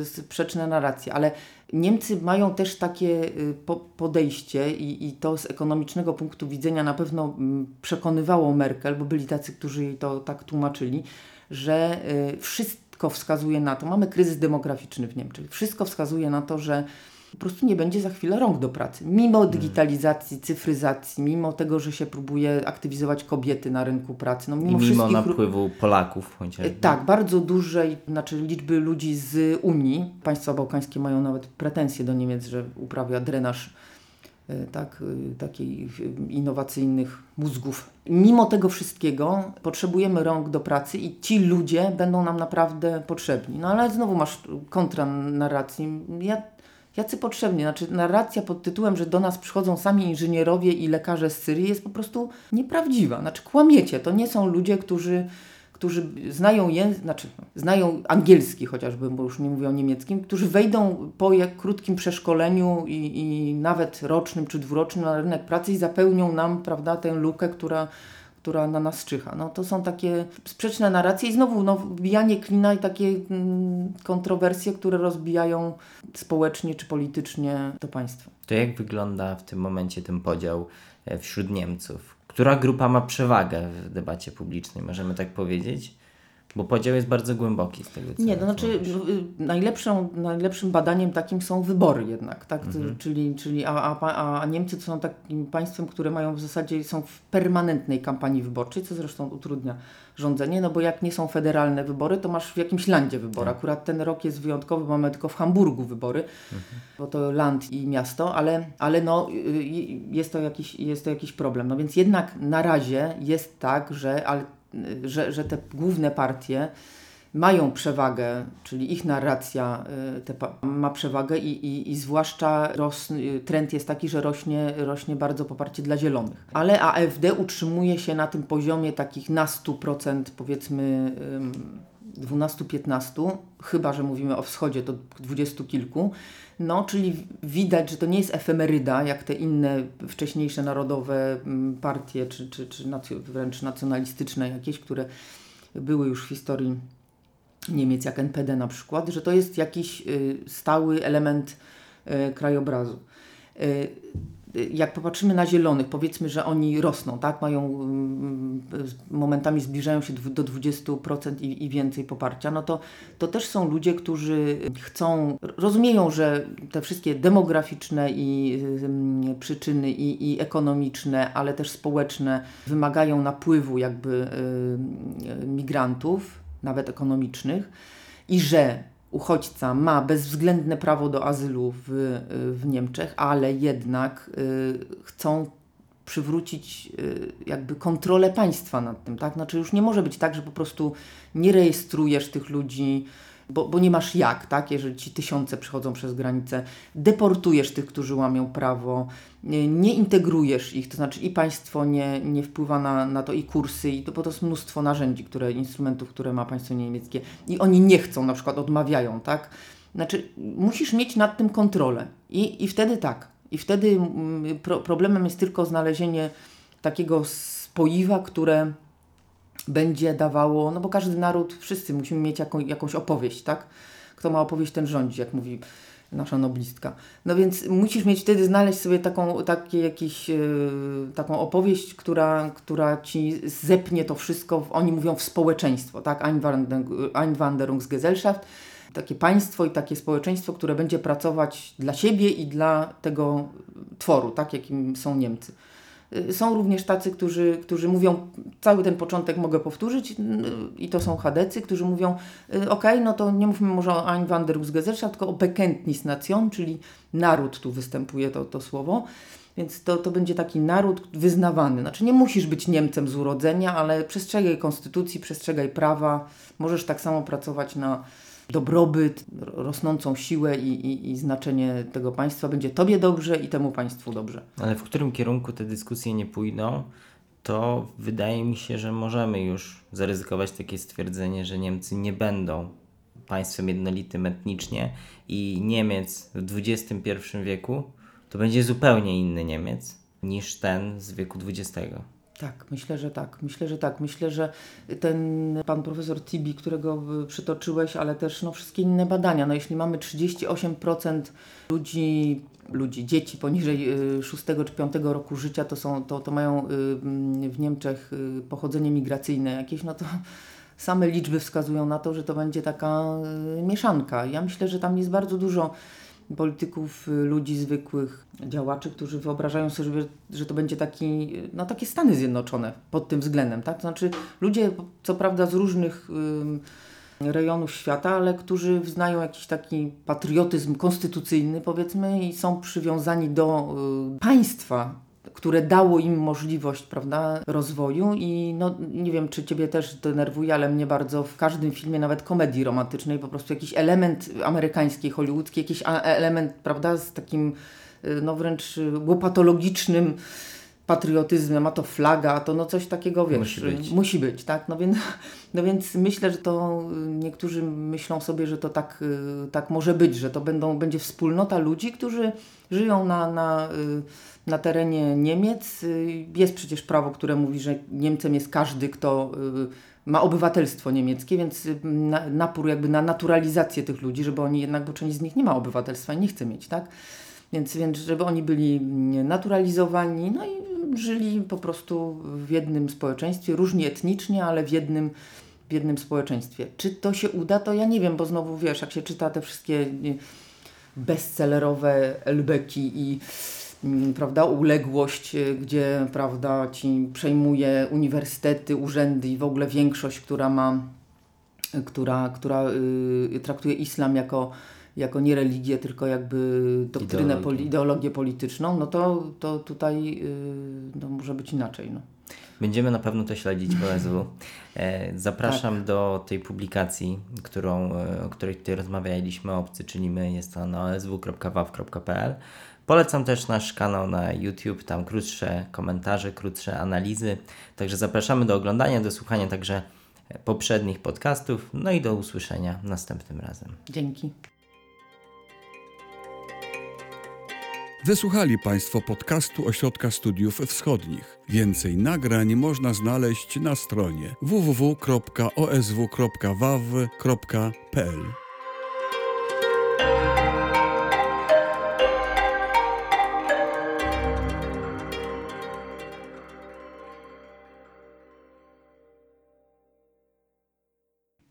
sprzeczne narracje, ale Niemcy mają też takie y, po- podejście i, i to z ekonomicznego punktu widzenia na pewno mm, przekonywało Merkel, bo byli tacy, którzy jej to tak tłumaczyli, że y, wszystko wskazuje na to, mamy kryzys demograficzny w Niemczech, wszystko wskazuje na to, że po prostu nie będzie za chwilę rąk do pracy. Mimo digitalizacji, cyfryzacji, mimo tego, że się próbuje aktywizować kobiety na rynku pracy, no I mimo, mimo wszystkich ró- napływu Polaków chociażby. tak, bardzo dużej, znaczy liczby ludzi z Unii. Państwa bałkańskie mają nawet pretensje do Niemiec, że uprawia drenaż e, tak, e, takich e, innowacyjnych mózgów. Mimo tego wszystkiego potrzebujemy rąk do pracy i ci ludzie będą nam naprawdę potrzebni. No ale znowu masz kontra narracji. Ja, jacy potrzebni? Znaczy narracja pod tytułem, że do nas przychodzą sami inżynierowie i lekarze z Syrii jest po prostu nieprawdziwa. Znaczy kłamiecie. To nie są ludzie, którzy którzy znają język, znaczy znają angielski chociażby, bo już nie mówię o niemieckim, którzy wejdą po jak krótkim przeszkoleniu i, i nawet rocznym czy dwurocznym na rynek pracy i zapełnią nam, prawda, tę lukę, która, która na nas czyha. No to są takie sprzeczne narracje i znowu no, wbijanie klina i takie mm, kontrowersje, które rozbijają społecznie czy politycznie to państwo. To jak wygląda w tym momencie ten podział e, wśród Niemców? Która grupa ma przewagę w debacie publicznej, możemy tak powiedzieć? Bo podział jest bardzo głęboki z tego, co Nie, to znaczy najlepszą, najlepszym badaniem takim są wybory jednak, tak? Mhm. Czyli, czyli a, a, a Niemcy to są takim państwem, które mają w zasadzie, są w permanentnej kampanii wyborczej, co zresztą utrudnia rządzenie, no bo jak nie są federalne wybory, to masz w jakimś landzie wybory. Tak. Akurat ten rok jest wyjątkowy, bo mamy tylko w Hamburgu wybory, Mhm. bo to land i miasto, ale, ale no, y, y, jest, to jakiś, jest to jakiś problem. No więc jednak na razie jest tak, że, ale, że, że te główne partie mają przewagę, czyli ich narracja y, ma przewagę i, i, i zwłaszcza ros, y, trend jest taki, że rośnie, rośnie bardzo poparcie dla zielonych. Ale AfD utrzymuje się na tym poziomie takich na 100% powiedzmy 12-15, chyba że mówimy o wschodzie, to dwudziestu kilku. No, czyli widać, że to nie jest efemeryda, jak te inne wcześniejsze narodowe mm, partie, czy, czy, czy wręcz nacjonalistyczne jakieś, które były już w historii Niemiec, jak NPD na przykład, że to jest jakiś y, stały element y, krajobrazu. Jak popatrzymy na zielonych, powiedzmy, że oni rosną, tak, mają mm, momentami zbliżają się do 20% i, i więcej poparcia, no to, to też są ludzie, którzy chcą, rozumieją, że te wszystkie demograficzne i y, przyczyny i, i ekonomiczne, ale też społeczne wymagają napływu jakby y, migrantów, nawet ekonomicznych i że uchodźca ma bezwzględne prawo do azylu w, w Niemczech, ale jednak y, chcą przywrócić y, jakby kontrolę państwa nad tym, tak? Znaczy już nie może być tak, że po prostu nie rejestrujesz tych ludzi, bo, bo nie masz jak, tak? Jeżeli ci tysiące przychodzą przez granicę, deportujesz tych, którzy łamią prawo, nie, nie integrujesz ich, to znaczy i państwo nie, nie wpływa na, na to, i kursy, i to, bo to jest mnóstwo narzędzi, które, instrumentów, które ma państwo niemieckie i oni nie chcą, na przykład odmawiają, tak? Znaczy musisz mieć nad tym kontrolę i, i wtedy tak, i wtedy mm, pro, problemem jest tylko znalezienie takiego spoiwa, które będzie dawało, no bo każdy naród, wszyscy musimy mieć jaką, jakąś opowieść, tak? Kto ma opowieść, ten rządzi, jak mówi nasza noblistka. No więc musisz mieć wtedy znaleźć sobie taką, takie jakiś, yy, taką opowieść, która, która ci zepnie to wszystko, w, oni mówią w społeczeństwo, tak? Einwanderung- Einwanderungsgesellschaft, takie państwo i takie społeczeństwo, które będzie pracować dla siebie i dla tego tworu, tak? Jakim są Niemcy. Y, Są również tacy, którzy, którzy mówią, cały ten początek mogę powtórzyć, y, i to są chadecy, którzy mówią, y, ok, no to nie mówmy może o Einwanderungsgesellschaft, tylko o Bekenntnisnation, czyli naród, tu występuje to, to słowo, więc to, to będzie taki naród wyznawany. Znaczy nie musisz być Niemcem z urodzenia, ale przestrzegaj konstytucji, przestrzegaj prawa, możesz tak samo pracować na dobrobyt, ro- rosnącą siłę i, i, i znaczenie tego państwa. Będzie Tobie dobrze i temu państwu dobrze. Ale w którym kierunku te dyskusje nie pójdą, to wydaje mi się, że możemy już zaryzykować takie stwierdzenie, że Niemcy nie będą państwem jednolitym etnicznie i Niemiec w XXI wieku to będzie zupełnie inny Niemiec niż ten z wieku XX. Tak, myślę, że tak. Myślę, że tak. Myślę, że ten pan profesor Tibi, którego y, przytoczyłeś, ale też no, wszystkie inne badania. No, jeśli mamy 38% ludzi, ludzi, dzieci poniżej y, 6 czy 5 roku życia, to, są, to, to mają y, w Niemczech y, pochodzenie migracyjne jakieś, no to same liczby wskazują na to, że to będzie taka y, mieszanka. Ja myślę, że tam jest bardzo dużo polityków, y, ludzi zwykłych, działaczy, którzy wyobrażają sobie, że, to będzie taki, y, no, takie Stany Zjednoczone pod tym względem. Tak? To znaczy ludzie, co prawda z różnych y, rejonów świata, ale którzy znają jakiś taki patriotyzm konstytucyjny, powiedzmy, i są przywiązani do y, państwa, które dało im możliwość, prawda, rozwoju i no nie wiem, czy Ciebie też denerwuje, ale mnie bardzo w każdym filmie, nawet komedii romantycznej, po prostu jakiś element amerykański, hollywoodzki, jakiś element, prawda, z takim y, no wręcz łopatologicznym patriotyzmem, a to flaga, a to no coś takiego, wiesz, Musi być. musi być, tak, no więc, no więc myślę, że to y, niektórzy myślą sobie, że to tak, y, tak może być, że to będą, będzie wspólnota ludzi, którzy żyją na, na, na terenie Niemiec. Y, Jest przecież prawo, które mówi, że Niemcem jest każdy, kto y, ma obywatelstwo niemieckie, więc y, na, napór jakby na naturalizację tych ludzi, żeby oni jednak, bo część z nich nie ma obywatelstwa i nie chce mieć, tak? Więc, więc żeby oni byli naturalizowani, no i żyli po prostu w jednym społeczeństwie, różnie etnicznie, ale w jednym, w jednym społeczeństwie. Czy to się uda, to ja nie wiem, bo znowu wiesz, jak się czyta te wszystkie bestsellerowe Elbeki i prawda, uległość, y, gdzie prawda, ci przejmuje uniwersytety, urzędy i w ogóle większość, która ma, która, która y, traktuje islam jako, jako nie religię, tylko jakby doktrynę, Ideologię. poli, ideologię polityczną, no to, to tutaj y, no, może być inaczej. No. Będziemy na pewno to śledzić w OSW. E, Zapraszam Tak. do tej publikacji, którą, e, o której tutaj rozmawialiśmy, obcy czynimy, jest to na osw.waw.pl. Polecam też nasz kanał na YouTube, tam krótsze komentarze, krótsze analizy. Także zapraszamy do oglądania, do słuchania także poprzednich podcastów, no i do usłyszenia następnym razem. Dzięki. Wysłuchali Państwo podcastu Ośrodka Studiów Wschodnich. Więcej nagrań można znaleźć na stronie www.osw.waw.pl.